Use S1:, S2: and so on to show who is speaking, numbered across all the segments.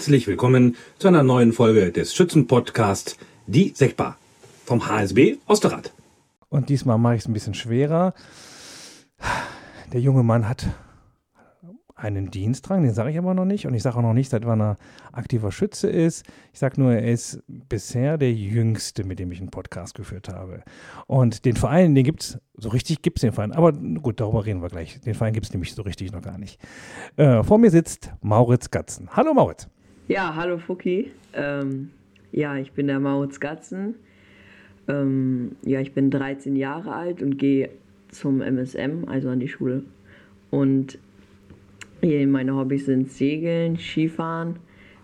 S1: Herzlich willkommen zu einer neuen Folge des Schützenpodcasts Die Sektbar vom HSB Osterrad.
S2: Und diesmal mache ich es ein bisschen schwerer. Der junge Mann hat einen Dienstrang, den sage ich aber noch nicht. Und ich sage auch noch nicht, seit wann er aktiver Schütze ist. Ich sage nur, er ist bisher der Jüngste, mit dem ich einen Podcast geführt habe. Und den Verein, den gibt es, so richtig gibt es den Verein. Aber gut, darüber reden wir gleich. Den Verein gibt es nämlich so richtig noch gar nicht. Äh, vor mir sitzt Mauritz Gatzen. Hallo Mauritz.
S3: Ja, hallo Fuki. Ähm, ja, ich bin der Mauritz Gatzen. Ähm, ja, ich bin 13 Jahre alt und gehe zum MSM, also an die Schule. Und meine Hobbys sind Segeln, Skifahren,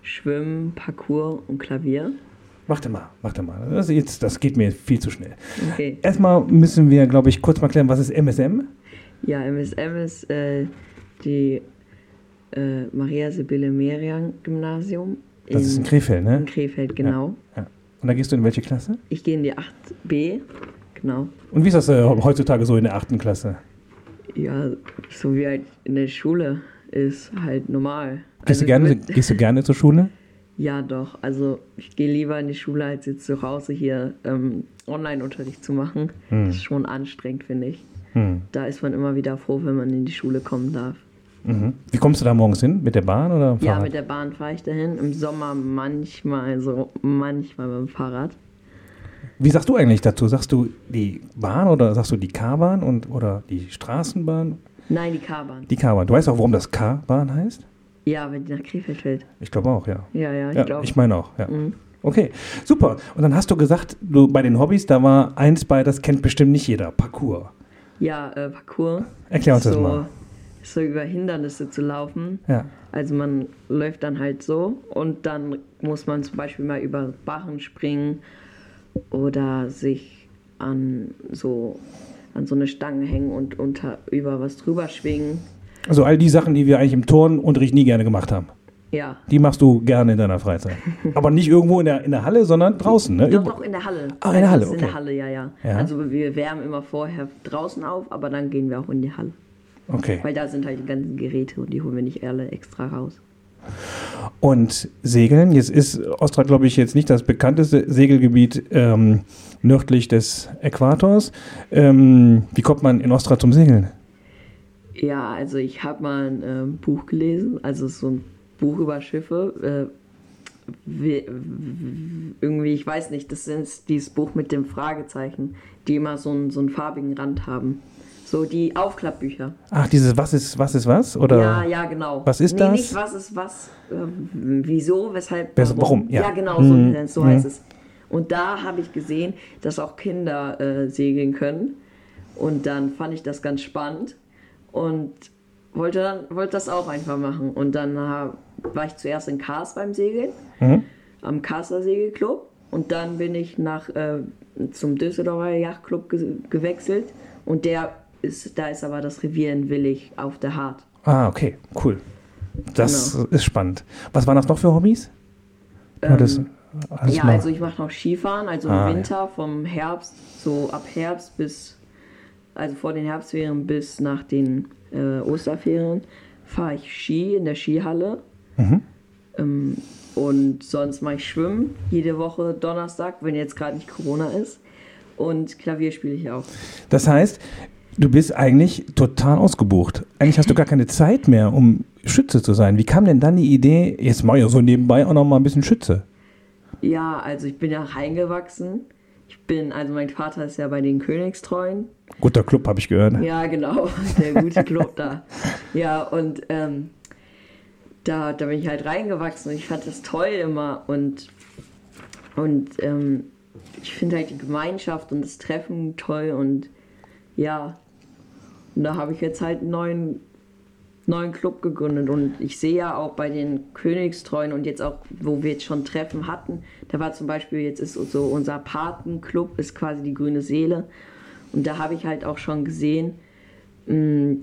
S3: Schwimmen, Parkour und Klavier.
S2: Dir mal, dir mal. Das, jetzt, das geht mir viel zu schnell. Okay. Erstmal müssen wir, glaube ich, kurz mal klären, was ist MSM?
S3: Ja, MSM ist äh, die äh, Maria Sibylle Merian Gymnasium.
S2: Das in, ist in Krefeld, ne?
S3: In Krefeld, genau.
S2: Ja, ja. Und da gehst du in welche Klasse?
S3: Ich gehe in die 8b, genau.
S2: Und wie ist das äh, heutzutage so in der 8. Klasse?
S3: Ja, so wie halt in der Schule ist halt normal.
S2: Gehst, also du, gerne, gehst du gerne zur Schule?
S3: Ja, doch. Also ich gehe lieber in die Schule, als jetzt zu Hause hier ähm, Online-Unterricht zu machen. Hm. Das ist schon anstrengend, finde ich. Hm. Da ist man immer wieder froh, wenn man in die Schule kommen darf.
S2: Mhm. Wie kommst du da morgens hin? Mit der Bahn oder
S3: Ja, mit der Bahn fahre ich dahin. Im Sommer manchmal, so manchmal mit dem Fahrrad.
S2: Wie sagst du eigentlich dazu? Sagst du die Bahn oder sagst du die K-Bahn und oder die Straßenbahn?
S3: Nein, die K-Bahn.
S2: Die K-Bahn. Du weißt auch, warum das K-Bahn heißt?
S3: Ja, wenn die nach Krefeld fällt.
S2: Ich glaube auch, ja.
S3: Ja, ja, ich ja, glaube.
S2: Ich meine auch, ja. Mhm. Okay, super. Und dann hast du gesagt, du bei den Hobbys, da war eins bei, das kennt bestimmt nicht jeder, Parkour.
S3: Ja, äh, Parkour.
S2: Erklär uns so, das mal
S3: so über Hindernisse zu laufen. Ja. Also man läuft dann halt so und dann muss man zum Beispiel mal über Barren springen oder sich an so an so eine Stange hängen und unter über was drüber schwingen.
S2: Also all die Sachen, die wir eigentlich im Turnunterricht nie gerne gemacht haben.
S3: Ja.
S2: Die machst du gerne in deiner Freizeit. Aber nicht irgendwo in der, in der Halle, sondern draußen, ne?
S3: Doch, doch, in der Halle.
S2: Ah, in der Halle, okay.
S3: In der Halle, ja, ja, ja. Also wir wärmen immer vorher draußen auf, aber dann gehen wir auch in die Halle.
S2: Okay.
S3: Weil da sind halt die ganzen Geräte und die holen wir nicht alle extra raus.
S2: Und Segeln, jetzt ist Ostra, glaube ich, jetzt nicht das bekannteste Segelgebiet ähm, nördlich des Äquators. Ähm, wie kommt man in Ostra zum Segeln?
S3: Ja, also ich habe mal ein ähm, Buch gelesen, also so ein Buch über Schiffe. Äh, wie, irgendwie, ich weiß nicht, das ist dieses Buch mit dem Fragezeichen, die immer so einen, so einen farbigen Rand haben. So die Aufklappbücher.
S2: Ach, dieses Was ist was ist was? Oder
S3: ja, ja, genau.
S2: Was ist nee, das?
S3: Nicht was ist was, äh, wieso, weshalb,
S2: warum. warum ja.
S3: ja. genau, so, hm. so heißt hm. es. Und da habe ich gesehen, dass auch Kinder äh, segeln können. Und dann fand ich das ganz spannend und wollte, dann, wollte das auch einfach machen. Und dann äh, war ich zuerst in Kars beim Segeln, mhm. am Karster Segelclub. Und dann bin ich nach, äh, zum Düsseldorfer Yachtclub ge gewechselt. Und der ist, da ist aber das Revier in Willig auf der Hart.
S2: Ah, okay, cool. Das genau. ist spannend. Was waren das noch für Hobbys?
S3: Ähm, das ja, mal? also ich mache noch Skifahren, also ah, im Winter ja. vom Herbst, so ab Herbst bis, also vor den Herbstferien bis nach den äh, Osterferien, fahre ich Ski in der Skihalle. Mhm. Ähm, und sonst mache ich Schwimmen jede Woche Donnerstag, wenn jetzt gerade nicht Corona ist. Und Klavier spiele ich auch.
S2: Das heißt, Du bist eigentlich total ausgebucht. Eigentlich hast du gar keine Zeit mehr, um Schütze zu sein. Wie kam denn dann die Idee, jetzt mache ich ja so nebenbei auch noch mal ein bisschen Schütze?
S3: Ja, also ich bin ja reingewachsen. Ich bin, also mein Vater ist ja bei den Königstreuen.
S2: Guter Club, habe ich gehört.
S3: Ja, genau, der gute Club da. Ja, und ähm, da, da bin ich halt reingewachsen und ich fand das toll immer und, und ähm, ich finde halt die Gemeinschaft und das Treffen toll und ja, und da habe ich jetzt halt einen neuen, neuen Club gegründet. Und ich sehe ja auch bei den Königstreuen und jetzt auch, wo wir jetzt schon Treffen hatten, da war zum Beispiel, jetzt ist so unser Patenclub, ist quasi die grüne Seele. Und da habe ich halt auch schon gesehen, mm,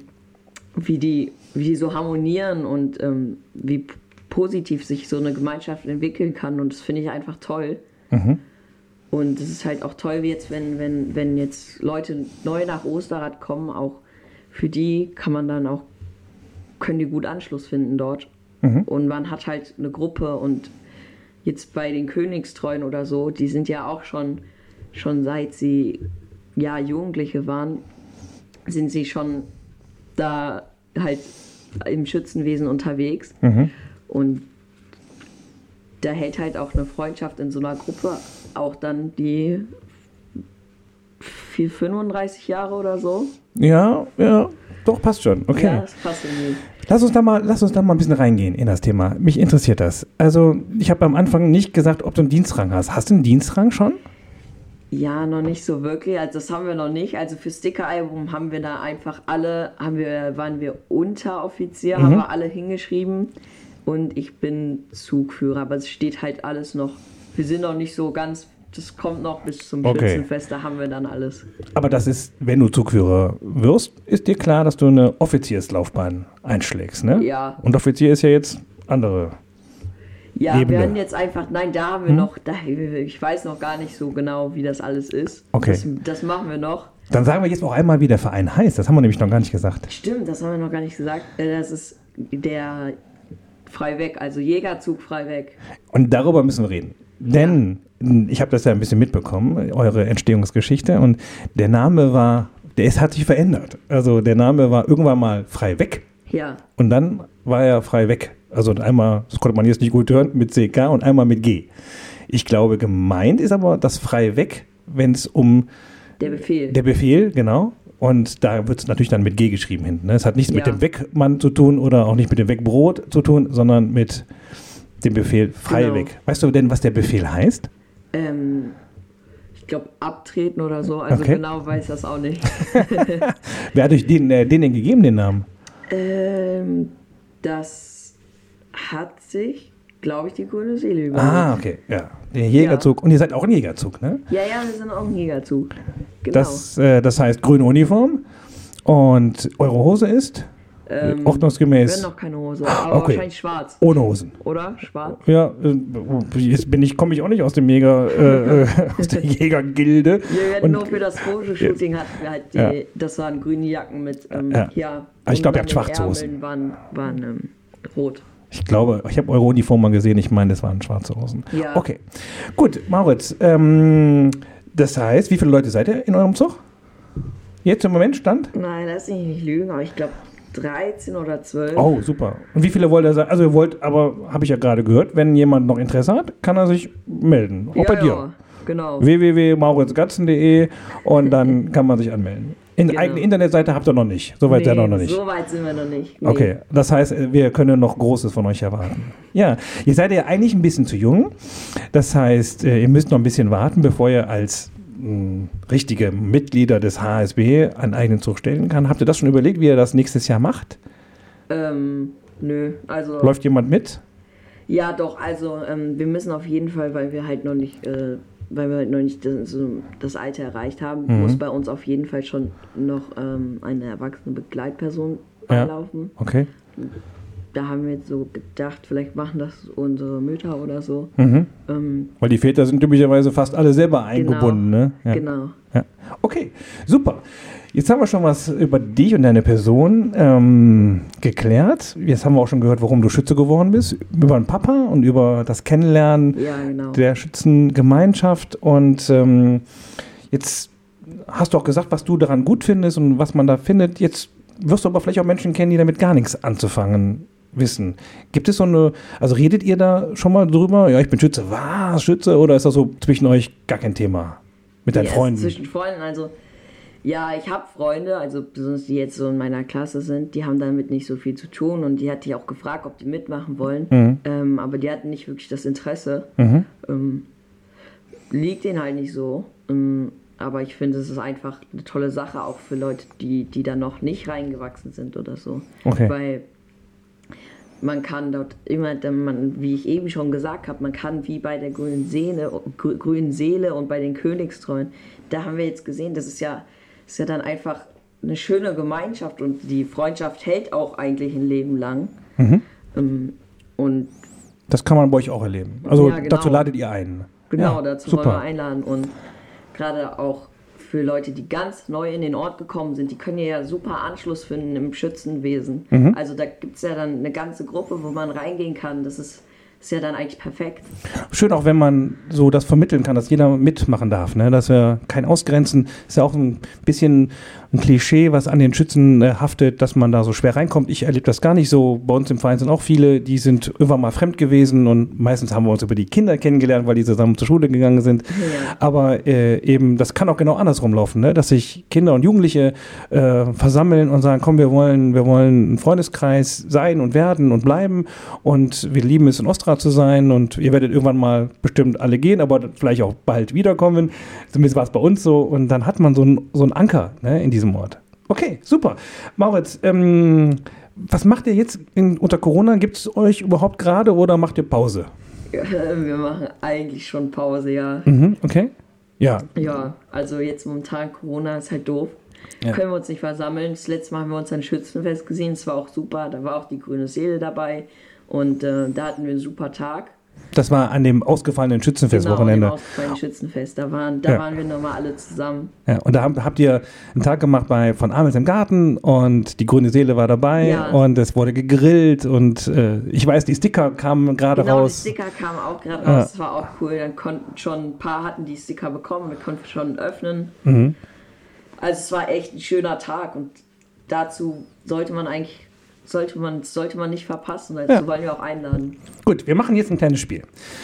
S3: wie die, wie die so harmonieren und ähm, wie positiv sich so eine Gemeinschaft entwickeln kann. Und das finde ich einfach toll. Mhm. Und es ist halt auch toll, wie jetzt, wenn, wenn, wenn jetzt Leute neu nach Osterrad kommen, auch für die kann man dann auch können die gut Anschluss finden dort. Und man hat halt eine Gruppe und jetzt bei den Königstreuen oder so, die sind ja auch schon, schon seit sie ja Jugendliche waren, sind sie schon da halt im Schützenwesen unterwegs. Und da hält halt auch eine Freundschaft in so einer Gruppe auch dann die vier- 35 Jahre oder so.
S2: Ja, ja, doch, passt schon. Okay.
S3: Ja, das passt irgendwie.
S2: Lass uns da mal, lass uns da mal ein bisschen reingehen in das Thema. Mich interessiert das. Also, ich habe am Anfang nicht gesagt, ob du einen Dienstrang hast. Hast du einen Dienstrang schon?
S3: Ja, noch nicht so wirklich. Also das haben wir noch nicht. Also für Sticker-Album haben wir da einfach alle, haben wir, waren wir Unteroffizier, haben wir alle hingeschrieben. Und ich bin Zugführer, aber es steht halt alles noch. Wir sind noch nicht so ganz. Das kommt noch bis zum
S2: Okay.
S3: Schützenfest, da haben wir dann alles.
S2: Aber das ist, wenn du Zugführer wirst, ist dir klar, dass du eine Offizierslaufbahn einschlägst, ne?
S3: Ja.
S2: Und Offizier ist ja jetzt andere.
S3: Ja,
S2: Ebene.
S3: wir haben jetzt einfach, nein, da haben wir noch, da, ich weiß noch gar nicht so genau, wie das alles ist.
S2: Okay.
S3: Das, das machen wir noch.
S2: Dann sagen wir jetzt auch einmal, wie der Verein heißt. Das haben wir nämlich noch gar nicht gesagt.
S3: Stimmt, das haben wir noch gar nicht gesagt. Äh, Das ist der Freiweg, also Jägerzug Freiweg.
S2: Und darüber müssen wir reden. Denn ich habe das ja ein bisschen mitbekommen, eure Entstehungsgeschichte. Und der Name war, der ist, hat sich verändert. Also der Name war irgendwann mal frei weg.
S3: Ja,
S2: Und dann war er frei weg. Also einmal, das konnte man jetzt nicht gut hören, mit CK und einmal mit G. Ich glaube, gemeint ist aber das frei weg, wenn es um
S3: der Befehl.
S2: der Befehl, genau. Und da wird es natürlich dann mit G geschrieben hinten. Ne? Es hat nichts mit
S3: Ja.
S2: dem Wegmann zu tun oder auch nicht mit dem Wegbrot zu tun, sondern mit dem Befehl frei
S3: Genau.
S2: weg. Weißt du denn, was der Befehl heißt?
S3: Ähm, ich glaube, abtreten oder so. Also
S2: Okay.
S3: genau weiß das auch nicht.
S2: Wer hat euch den, äh, den denn gegeben, den Namen?
S3: ähm, das hat sich, glaube ich, die grüne Seele überlegt.
S2: Ah, okay, ja. Der Jägerzug. Und ihr seid auch ein Jägerzug, ne?
S3: Ja, ja, wir sind auch ein Jägerzug. Genau.
S2: Das, äh, das heißt grüne Uniform. Und eure Hose ist
S3: ähm, wir
S2: ordnungsgemäß
S3: haben noch keine Hose, aber
S2: Okay.
S3: wahrscheinlich schwarz.
S2: ohne Hosen.
S3: Oder? Schwarz?
S2: Ja, äh, jetzt bin ich, komme ich auch nicht aus dem Jäger, äh, äh, aus der Jägergilde.
S3: Wir werden nur für das Fotoshooting hatten wir halt die,
S2: Ja.
S3: das waren grüne Jacken mit, ähm,
S2: Ja.
S3: ja.
S2: Ich glaub, ihr habt schwarze Hosen.
S3: Waren, waren ähm, rot.
S2: Ich glaube, ich habe eure Uniform mal gesehen. Ich meine, das waren schwarze Hosen.
S3: Ja.
S2: Okay. Gut, Mauritz. Ähm, das heißt, wie viele Leute seid ihr in eurem Zug? Jetzt im Moment stand?
S3: Nein, lass mich nicht lügen, aber ich glaube 13 oder 12.
S2: Oh, super. Und wie viele wollt ihr sein? Also ihr wollt, aber habe ich ja gerade gehört, wenn jemand noch Interesse hat, kann er sich melden. Auch
S3: ja,
S2: bei dir.
S3: Ja, genau.
S2: www.mauritzgatzen.de und dann kann man sich anmelden. In
S3: Genau.
S2: eigene Internetseite habt ihr noch nicht. Soweit seid ihr noch nicht.
S3: So weit sind wir noch nicht. Nee.
S2: Okay, das heißt, wir können noch Großes von euch erwarten. Ja, ihr seid ja eigentlich ein bisschen zu jung. Das heißt, äh, ihr müsst noch ein bisschen warten, bevor ihr als richtige Mitglieder des HSB einen eigenen Zug stellen kann. Habt ihr das schon überlegt, wie ihr das nächstes Jahr macht?
S3: Ähm, nö, also.
S2: Läuft jemand mit?
S3: Ja, doch, also ähm, wir müssen auf jeden Fall, weil wir halt noch nicht, äh, weil wir halt noch nicht das, Alter erreicht haben,
S2: Mhm.
S3: muss bei uns auf jeden Fall schon noch ähm, eine erwachsene Begleitperson
S2: Ja.
S3: anlaufen.
S2: Okay.
S3: Da haben wir jetzt so gedacht, vielleicht machen das unsere Mütter oder so.
S2: Mhm.
S3: Ähm,
S2: Weil die Väter sind typischerweise fast alle selber eingebunden, ne? Ja.
S3: Genau.
S2: Ja. Okay, super. Jetzt haben wir schon was über dich und deine Person ähm, geklärt. Jetzt haben wir auch schon gehört, warum du Schütze geworden bist. Über den Papa und über das Kennenlernen
S3: Ja, genau.
S2: der Schützengemeinschaft. Und ähm, jetzt hast du auch gesagt, was du daran gut findest und was man da findet. Jetzt wirst du aber vielleicht auch Menschen kennen, die damit gar nichts anzufangen wissen. Gibt es so eine, also redet ihr da schon mal drüber? Ja, ich bin Schütze. Was, Schütze? Oder ist das so zwischen euch gar kein Thema? Mit deinen
S3: Ja,
S2: Freunden?
S3: Zwischen Freunden, also ja, ich habe Freunde, also besonders die jetzt so in meiner Klasse sind, die haben damit nicht so viel zu tun und die hatte ich auch gefragt, ob die mitmachen wollen,
S2: Mhm.
S3: ähm, aber die hatten nicht wirklich das Interesse.
S2: Mhm.
S3: Ähm, liegt denen halt nicht so. Ähm, aber ich finde, es ist einfach eine tolle Sache, auch für Leute, die, die da noch nicht reingewachsen sind oder so.
S2: Okay.
S3: Weil man kann dort immer, man, wie ich eben schon gesagt habe, man kann wie bei der grünen Seele, grü- grünen Seele und bei den Königstreuen, da haben wir jetzt gesehen, das ist ja, ist ja dann einfach eine schöne Gemeinschaft und die Freundschaft hält auch eigentlich ein Leben lang.
S2: Mhm.
S3: Ähm, Und
S2: Das kann man bei euch auch erleben. Also
S3: Ja, genau.
S2: dazu ladet ihr ein.
S3: Genau,
S2: Ja,
S3: dazu
S2: super.
S3: wollen wir einladen und gerade auch für Leute, die ganz neu in den Ort gekommen sind, die können ja super Anschluss finden im Schützenwesen.
S2: Mhm.
S3: Also da gibt es ja dann eine ganze Gruppe, wo man reingehen kann. Das ist, ist ja dann eigentlich perfekt.
S2: Schön auch, wenn man so das vermitteln kann, dass jeder mitmachen darf, ne? dass wir kein Ausgrenzen, ist ja auch ein bisschen ein Klischee, was an den Schützen äh, haftet, dass man da so schwer reinkommt. Ich erlebe das gar nicht so. Bei uns im Verein sind auch viele, die sind irgendwann mal fremd gewesen und meistens haben wir uns über die Kinder kennengelernt, weil die zusammen zur Schule gegangen sind.
S3: Ja.
S2: Aber äh, eben, das kann auch genau andersrum laufen, ne? dass sich Kinder und Jugendliche äh, versammeln und sagen, komm, wir wollen, wir wollen ein Freundeskreis sein und werden und bleiben und wir lieben es, in Ostra zu sein und ihr werdet irgendwann mal bestimmt alle gehen, aber vielleicht auch bald wiederkommen. Zumindest war es bei uns so und dann hat man so einen so einen Anker ne, in diesem Ort. Okay, super. Mauritz, ähm, was macht ihr jetzt in, unter Corona? Gibt es euch überhaupt gerade oder macht ihr Pause?
S3: Wir machen eigentlich schon Pause, ja.
S2: Mhm, okay. Ja,
S3: Ja, also jetzt momentan Corona ist halt doof.
S2: Ja.
S3: Können wir uns nicht versammeln. Das letzte Mal haben wir uns ein Schützenfest gesehen. Das war auch super. Da war auch die grüne Seele dabei. Und äh, da hatten wir einen super Tag.
S2: das war an dem ausgefallenen
S3: Genau,
S2: Schützenfestwochenende.
S3: dem ausgefallenen Schützenfest. Da waren, da
S2: Ja.
S3: waren wir nochmal alle zusammen.
S2: Ja, und da habt, habt ihr einen Tag gemacht bei von Amels im Garten und die grüne Seele war dabei
S3: Ja.
S2: und es wurde gegrillt und äh, ich weiß, die Sticker kamen gerade
S3: Genau,
S2: raus.
S3: die Sticker kamen auch gerade raus. Das war auch cool. Dann konnten schon ein paar hatten die Sticker bekommen. Wir konnten schon öffnen.
S2: Mhm.
S3: Also es war echt ein schöner Tag und dazu sollte man eigentlich sollte man sollte man nicht verpassen. Dazu
S2: Ja.
S3: wollen wir auch einladen.
S2: Gut, wir machen jetzt ein kleines Spiel.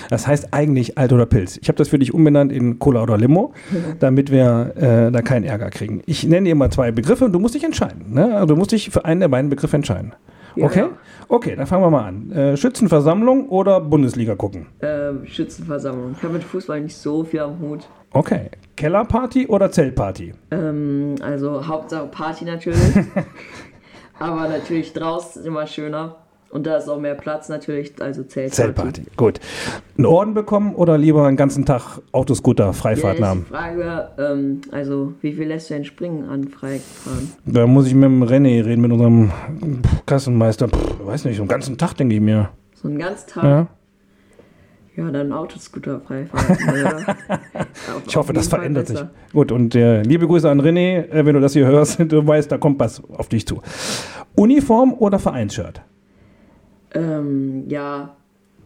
S2: Das heißt eigentlich Alt oder Pilz. Ich habe das für dich umbenannt in Cola oder Limo, damit wir äh, da keinen Ärger kriegen. Ich nenne dir mal zwei Begriffe und du musst dich entscheiden. Ne? Also du musst dich für einen der beiden Begriffe entscheiden.
S3: Ja.
S2: Okay? Okay, dann fangen wir mal an. Äh, Schützenversammlung oder Bundesliga gucken?
S3: Ähm, Schützenversammlung. Ich habe mit Fußball nicht so viel am Hut.
S2: Okay. Kellerparty oder Zeltparty?
S3: Ähm, also Hauptsache Party natürlich. Aber natürlich draußen ist immer schöner. Und da ist auch mehr Platz natürlich, also Zeltparty.
S2: Zeltparty, gut. Einen Orden bekommen oder lieber einen ganzen Tag Autoscooter
S3: Ja,
S2: Freifahrt
S3: ist
S2: haben?
S3: Frage, ähm, also wie viel lässt du denn springen an Freifahren?
S2: Da muss ich mit dem René reden, mit unserem Kassenmeister. Pff, weiß nicht, so einen ganzen Tag, denke ich mir.
S3: So einen ganzen Tag?
S2: Ja.
S3: Ja, dann Autoscooter freifahren.
S2: Ich hoffe, das verändert sich. Gut, und äh, liebe Grüße an René, äh, wenn du das hier hörst, du weißt, da kommt was auf dich zu. Uniform oder Vereinsshirt?
S3: Ähm, ja,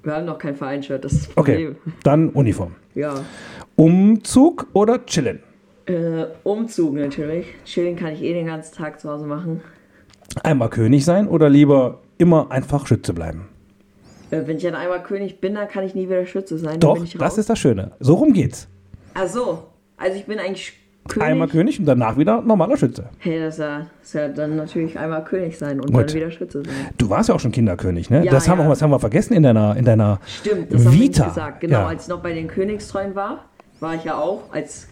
S3: wir haben noch kein Vereinsshirt, das ist das
S2: Okay, dann Uniform.
S3: Ja.
S2: Umzug oder chillen?
S3: Äh, Umzug natürlich. Chillen kann ich eh den ganzen Tag zu Hause machen.
S2: Einmal König sein oder lieber immer einfach Schütze bleiben?
S3: Wenn ich dann einmal König bin, dann kann ich nie wieder Schütze sein.
S2: Doch, das ist das Schöne. So rum geht's.
S3: Ach so. Also ich bin eigentlich König.
S2: Einmal König und danach wieder normaler Schütze.
S3: Hey, das ist, ja, das ist ja dann natürlich einmal König sein und
S2: Gut.
S3: dann wieder Schütze sein.
S2: Du warst ja auch schon Kinderkönig, ne?
S3: Ja,
S2: das, haben
S3: ja.
S2: wir, das haben wir vergessen in deiner, in deiner
S3: Stimmt, das haben wir
S2: Vita.
S3: gesagt. Genau,
S2: Ja.
S3: als ich noch bei den Königstreuen war, war ich ja auch als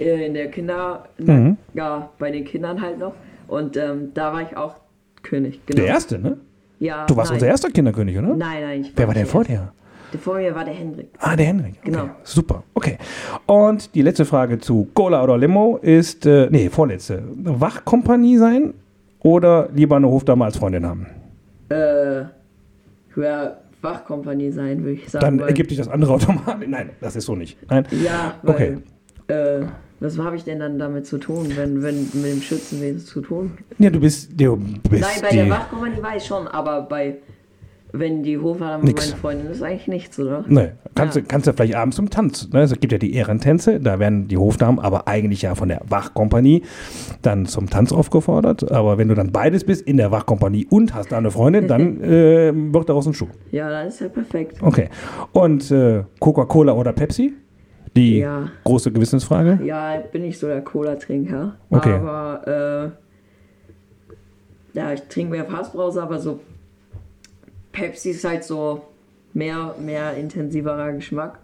S3: äh, in der Kinder,
S2: Mhm.
S3: ja, bei den Kindern halt noch. Und ähm, da war ich auch König. Genau.
S2: Der erste, ne?
S3: Ja,
S2: Du warst
S3: nein.
S2: unser erster Kinderkönig, oder?
S3: Nein, nein. Ich
S2: Wer war denn vor
S3: der
S2: dir?
S3: Der vor mir war der Hendrik.
S2: Ah, der Henrik. Okay.
S3: Genau.
S2: Super. Okay. Und die letzte Frage zu Cola oder Limo ist, äh, nee, vorletzte. Wachkompanie sein oder lieber eine Hofdame als Freundin haben?
S3: Äh, werde Wachkompanie sein, würde ich sagen.
S2: Dann ergibt sich das andere automatisch. Nein, das ist so nicht. Nein.
S3: Ja, weil,
S2: Okay.
S3: äh, was habe ich denn dann damit zu tun, wenn, wenn mit dem Schützenwesen zu tun?
S2: Ja, du bist, du bist
S3: Nein, bei der Wachkompanie weiß ich schon, aber bei, wenn die
S2: Nix.
S3: meine Freundin ist, eigentlich nichts, oder?
S2: Nee, kannst,
S3: Ja.
S2: du, kannst du vielleicht abends zum Tanz. Ne? Es gibt ja die Ehrentänze, da werden die Hofdamen aber eigentlich ja von der Wachkompanie dann zum Tanz aufgefordert. Aber wenn du dann beides bist, in der Wachkompanie und hast da eine Freundin, dann äh, wird daraus ein Schuh.
S3: Ja, dann ist ja perfekt.
S2: Okay. Und äh, Coca-Cola oder Pepsi? Die
S3: Ja.
S2: große Gewissensfrage.
S3: Ja, bin ich so der Cola-Trinker.
S2: Okay.
S3: Aber, äh, ja, ich trinke mehr Fassbrause, aber so Pepsi ist halt so mehr, mehr intensiverer Geschmack.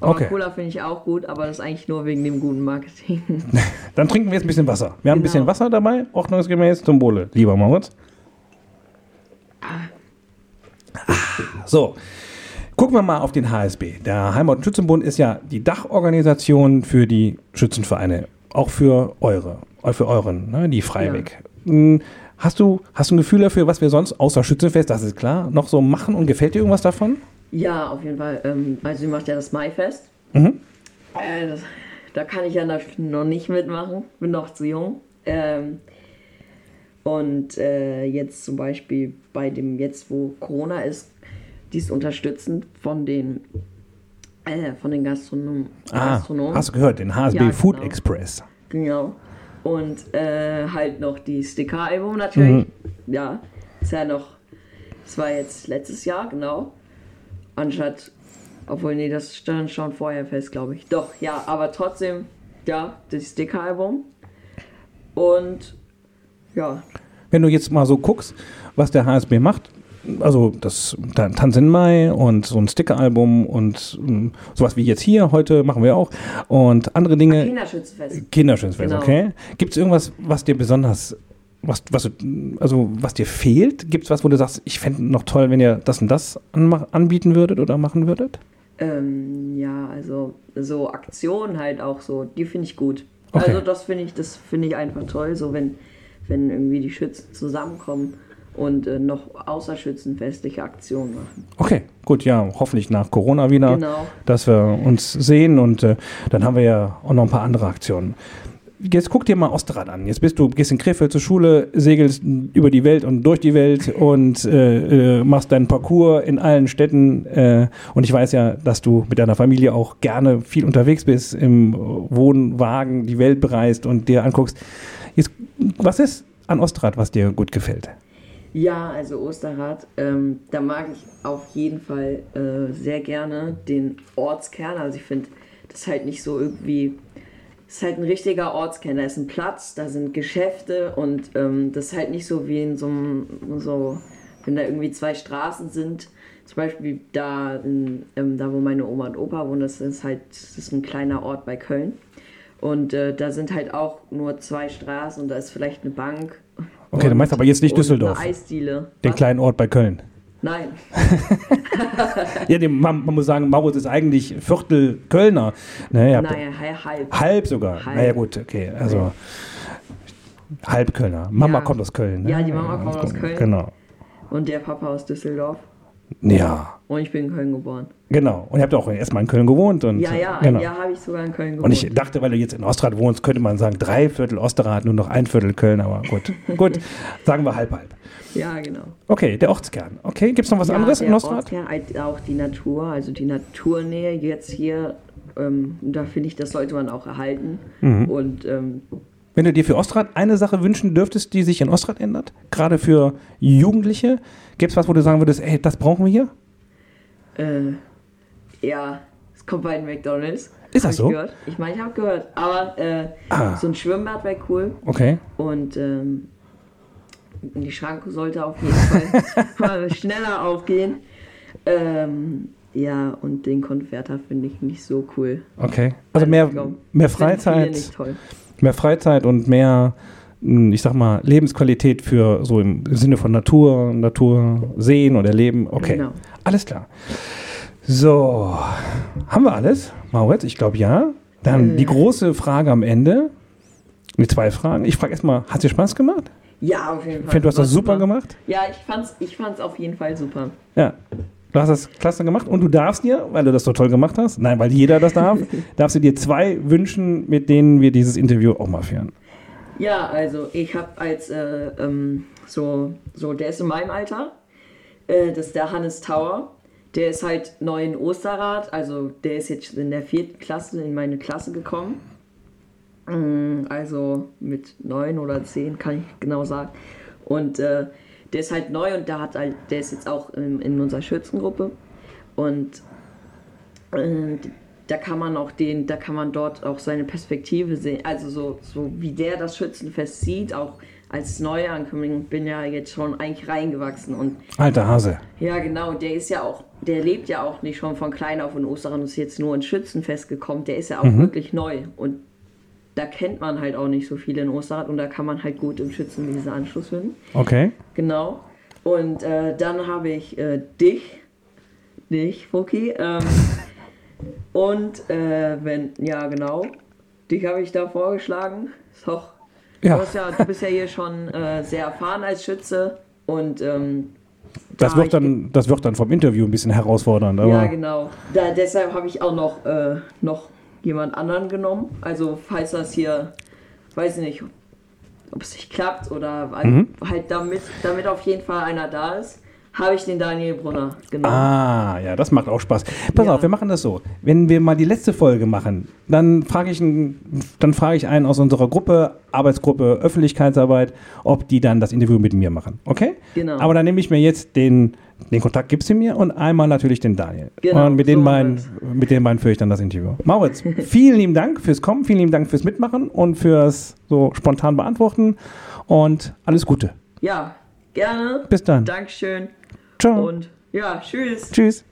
S3: Aber
S2: Okay.
S3: Cola finde ich auch gut, aber das ist eigentlich nur wegen dem guten Marketing.
S2: Dann trinken wir jetzt ein bisschen Wasser. Wir haben ein
S3: Genau.
S2: bisschen Wasser dabei, ordnungsgemäß zum Wohle, lieber Moritz. Ah, So, gucken wir mal auf den HSB. Der Heimat- und Schützenbund ist ja die Dachorganisation für die Schützenvereine, auch für eure, für euren, ne, die Freiweg. Hm, Hast du, hast du ein Gefühl dafür, was wir sonst außer Schützenfest, das ist klar, noch so machen und gefällt dir irgendwas davon?
S3: ja, auf jeden Fall. Ähm, also, sie macht ja das Maifest.
S2: Mhm.
S3: Äh, das, da kann ich ja noch, noch nicht mitmachen, bin noch zu jung. Ähm, und äh, jetzt zum Beispiel bei dem, jetzt wo Corona ist, dies unterstützend von den, äh, von den Gastronom
S2: Ah,
S3: Gastronomen.
S2: hast du gehört, den HSB
S3: Ja,
S2: Food
S3: genau.
S2: Express.
S3: Genau. Und äh, halt noch die Sticker-Album natürlich. Ja, ist ja noch, das war jetzt letztes Jahr, genau. Anstatt, obwohl, nee, das stand schon vorher fest, glaube ich. Doch, ja, aber trotzdem, ja, das Sticker-Album. Und ja,
S2: Wenn du jetzt mal so guckst, was der HSB macht, also das da- Tanz in Mai und so ein Sticker-Album und ähm, sowas wie jetzt hier, heute machen wir auch und andere Dinge.
S3: Kinderschützenfest.
S2: Kinderschützfest,
S3: Genau.
S2: okay. Gibt es irgendwas, was dir besonders, was, was, also was dir fehlt? Gibt es was, wo du sagst, ich fände noch toll, wenn ihr das und das anbieten würdet oder machen würdet?
S3: Ähm, ja, also so Aktionen halt auch so, die finde ich gut.
S2: Okay.
S3: Also das finde ich, das finde ich einfach toll, so wenn, wenn irgendwie die Schützen zusammenkommen und äh, noch außerschützenfestliche Aktionen machen.
S2: Okay, gut, ja, hoffentlich nach Corona wieder,
S3: Genau.
S2: dass wir uns sehen und äh, dann haben wir ja auch noch ein paar andere Aktionen. Jetzt guck dir mal Osterrad an. Jetzt bist du, gehst in Krefeld zur Schule, segelst über die Welt und durch die Welt und äh, äh, machst deinen Parcours in allen Städten. Äh, und ich weiß ja, dass du mit deiner Familie auch gerne viel unterwegs bist, im Wohnwagen die Welt bereist und dir anguckst. Jetzt, was ist an Osterrad, was dir gut gefällt?
S3: Ja, also Osterrad, ähm, da mag ich auf jeden Fall äh, sehr gerne den Ortskern. Also ich finde, das ist halt nicht so irgendwie, das ist halt ein richtiger Ortskern. Da ist ein Platz, da sind Geschäfte und ähm, das ist halt nicht so wie in so einem, so, wenn da irgendwie zwei Straßen sind. Zum Beispiel da, in, ähm, da wo meine Oma und Opa wohnen, das ist halt, das ist ein kleiner Ort bei Köln. Und äh, da sind halt auch nur zwei Straßen und da ist vielleicht eine Bank.
S2: Okay, du meinst aber jetzt nicht Düsseldorf.
S3: Eisdiele.
S2: Den
S3: Was?
S2: kleinen Ort bei Köln.
S3: Nein.
S2: Ja, dem, man, man muss sagen, Maurus ist eigentlich Viertel Kölner. Naja,
S3: Naja, he- halb.
S2: halb sogar.
S3: Halb.
S2: Naja, gut, okay. Also halb Kölner. Mama
S3: Ja.
S2: kommt aus Köln. Ne?
S3: Ja, die Mama kommt aus Köln.
S2: Genau.
S3: Und der Papa aus Düsseldorf.
S2: Ja,
S3: Und ich bin in Köln geboren.
S2: genau. Und ihr habt auch erstmal in Köln gewohnt. Und,
S3: Ja, ja,
S2: genau.
S3: ein Jahr habe ich sogar in Köln gewohnt.
S2: Und ich dachte, weil du jetzt in Osterrad wohnst, könnte man sagen, drei Viertel Osterrad, nur noch ein Viertel Köln, aber gut. gut, sagen wir halb, halb.
S3: ja, genau.
S2: Okay, der Ortskern. Okay, gibt es noch was
S3: ja,
S2: anderes in
S3: der
S2: Osterrad?
S3: Ortskern, auch die Natur, also die Naturnähe jetzt hier, ähm, da finde ich, das sollte man auch erhalten.
S2: Mhm.
S3: Und ähm,
S2: Wenn du dir für Ostrad eine Sache wünschen dürftest, die sich in Ostrad ändert, gerade für Jugendliche, gibt es was, wo du sagen würdest, ey, das brauchen wir hier?
S3: äh, ja, es kommt bei den McDonalds.
S2: Ist das
S3: ich
S2: so?
S3: Gehört. Ich meine, ich habe gehört. Aber äh,
S2: Ah.
S3: so ein Schwimmbad wäre cool.
S2: Okay.
S3: Und ähm, die Schranke sollte auf jeden Fall schneller aufgehen. Ähm, ja, und den Konverter finde ich nicht so cool.
S2: Okay. Also mehr,
S3: ich
S2: mehr
S3: finden
S2: mehr Freizeit und mehr, mh, ich sag mal, Lebensqualität für so im Sinne von Natur, Natur sehen und erleben. Okay.
S3: Genau.
S2: Alles klar. So, haben wir alles, Mauritz? Ich glaube ja. Dann
S3: Äh.
S2: die große Frage am Ende. Die zwei Fragen. Ich frage erstmal, hat dir Spaß gemacht?
S3: Ja, auf jeden
S2: Ich
S3: Fall.
S2: finde, du hast das super gemacht.
S3: Ja, ich fand's, ich fand's auf jeden Fall super.
S2: Ja. Du hast das klasse gemacht und du darfst dir, weil du das so toll gemacht hast, nein, weil jeder das darf, darfst du dir zwei wünschen, mit denen wir dieses Interview auch mal führen.
S3: Ja, also ich habe als äh, ähm, so, so, der ist in meinem Alter. Äh, das ist der Hannes Tauer. Der ist halt neu in Osterrad, also der ist jetzt in der vierten Klasse in meine Klasse gekommen. Mm, Also mit neun oder zehn kann ich genau sagen. Und äh, der ist halt neu und der hat halt, der ist jetzt auch in, in unserer Schützengruppe. Und äh, da kann man auch den, da kann man dort auch seine Perspektive sehen. Also so, so wie der das Schützenfest sieht, auch als Neuankömmling bin ja jetzt schon eigentlich reingewachsen und
S2: Alter Hase.
S3: ja genau, der ist ja auch, der lebt ja auch nicht schon von klein auf in Osterrad und ist jetzt nur ins Schützenfest gekommen, der ist ja auch wirklich neu und da kennt man halt auch nicht so viele in Osterrad und da kann man halt gut im Schützenwesen Anschluss finden.
S2: Okay.
S3: Genau. Und äh, dann habe ich äh, dich, dich, Fuki. Ähm, und äh, wenn, ja genau, dich habe ich da vorgeschlagen. Ist auch,
S2: Ja.
S3: Du, ja, du bist ja hier schon äh, sehr erfahren als Schütze und ähm,
S2: Das
S3: da
S2: wird, dann, das wird dann vom Interview ein bisschen herausfordernd. Aber
S3: ja, genau. Da, deshalb habe ich auch noch, äh, noch jemand anderen genommen. Also falls das hier, weiß ich nicht, ob es nicht klappt oder halt,
S2: Mhm.
S3: halt damit, damit auf jeden Fall einer da ist, habe ich den Daniel Brunner genommen.
S2: Ah, ja, das macht auch Spaß. Pass
S3: Ja.
S2: auf, wir machen das so. Wenn wir mal die letzte Folge machen, dann frage ich, einen- dann frage ich einen aus unserer Gruppe, Arbeitsgruppe Öffentlichkeitsarbeit, ob die dann das Interview mit mir machen. Okay?
S3: Genau.
S2: Aber dann nehme ich mir jetzt den, den Kontakt gibst du mir und einmal natürlich den Daniel.
S3: Genau,
S2: und mit den
S3: so
S2: beiden,
S3: wird's.
S2: mit den beiden führe ich dann das Interview. Mauritz, vielen lieben Dank fürs Kommen, vielen lieben Dank fürs Mitmachen und fürs so spontan beantworten und alles Gute.
S3: Ja, gerne.
S2: Bis dann.
S3: Dankeschön.
S2: Ciao.
S3: Und ja, tschüss.
S2: Tschüss.